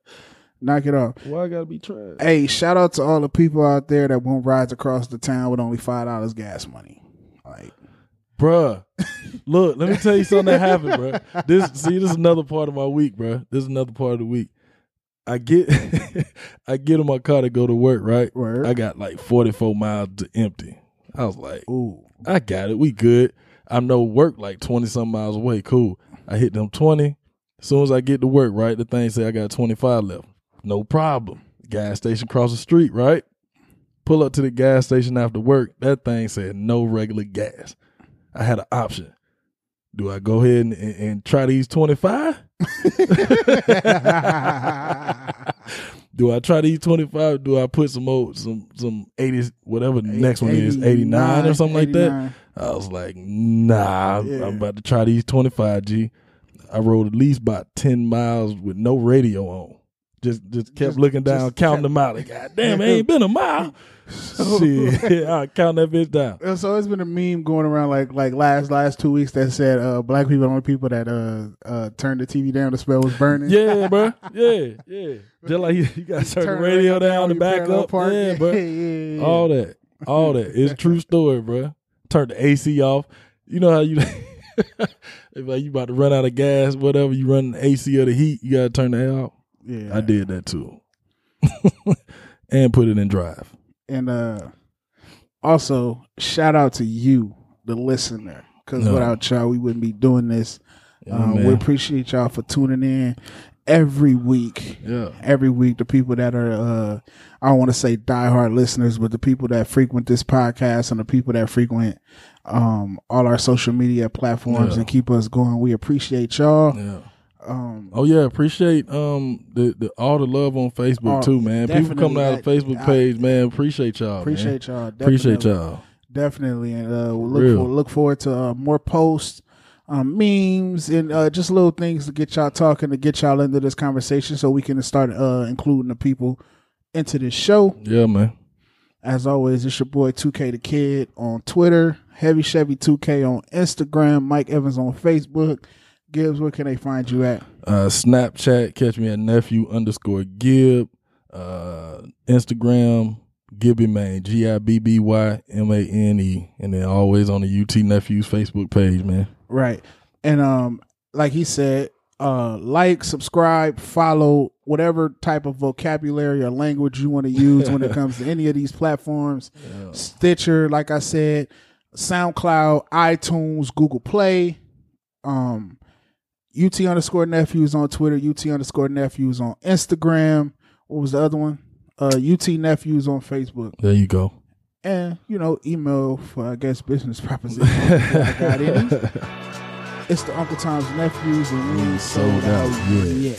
Knock it off. Why I gotta be trash? Hey, shout out to all the people out there that won't rides across the town with only five dollars gas money. Like, Bruh, look, let me tell you something that happened, bruh. This see, this is another part of my week, bruh. This is another part of the week. I get I get in my car to go to work, right? word. I got like 44 miles to empty. I was like, Ooh, I got it. We good. I know work like 20 some miles away. Cool. I hit them 20. As soon as I get to work, right, the thing say I got 25 left. No problem. Gas station across the street, right? Pull up to the gas station after work. That thing said no regular gas. I had an option. Do I go ahead and, and, and try these 25? Do I try to eat 25? Do I put some old, some, some 80s, whatever the next one is, 89 or something like that? I was like, nah, I'm- Yeah. I'm about to try these 25 G. I rode at least about 10 miles with no radio on. Just just kept Just- looking down, counting kept- them out. Like, God damn, it ain't been a mile. Shit, I count that bitch down. So it's been a meme going around like like last last two weeks that said uh, black people are the only people that uh uh turned the TV down. The spell was burning. Yeah, bro. Yeah, yeah. Just like you, you got to turn, the radio down and back up. park. Yeah, bro. yeah, yeah, yeah. All that. All that. It's a true story, bro. Turn the AC off. You know how you if like you about to run out of gas, whatever, you run the AC or the heat, you gotta turn the air off. yeah. I did that too. and put it in drive. And uh also shout out to you, the listener, because No. without y'all we wouldn't be doing this. Yeah, um, we appreciate y'all for tuning in every week. yeah. every week the people that are uh I don't want to say diehard listeners, but the people that frequent this podcast and the people that frequent um all our social media platforms Yeah. and keep us going. We appreciate y'all. Yeah. Um Oh yeah, appreciate um the, the all the love on Facebook Oh, too, man. People coming out of the Facebook I- page, man. Appreciate y'all. man. appreciate y'all. Definitely, Appreciate y'all. Definitely. And uh we'll look for, look forward to uh, more posts. Um, memes and uh, just little things to get y'all talking to get y'all into this conversation so we can start uh, including the people into this show. Yeah, man. As always, it's your boy 2K the Kid on Twitter, Heavy Chevy 2K on Instagram, Mike Evans on Facebook. Gibbs, where can they find you at? Uh, Snapchat, catch me at nephew underscore Gib. Uh, Instagram, Gibby Mane, G I B B Y M A N E, and then always on the UT Nephews Facebook page, man. Right. And um, like he said, uh, like, subscribe, follow, whatever type of vocabulary or language you want to use when it comes to any of these platforms. Stitcher, like I said, SoundCloud, iTunes, Google Play, um, UT underscore nephews on Twitter, UT underscore nephews on Instagram. What was the other one? Uh, UT nephews on Facebook. There you go. And, you know, email for, I guess, business proposition. I got any. It's the Uncle Tom's Nephews, and we ain't Sold out yet.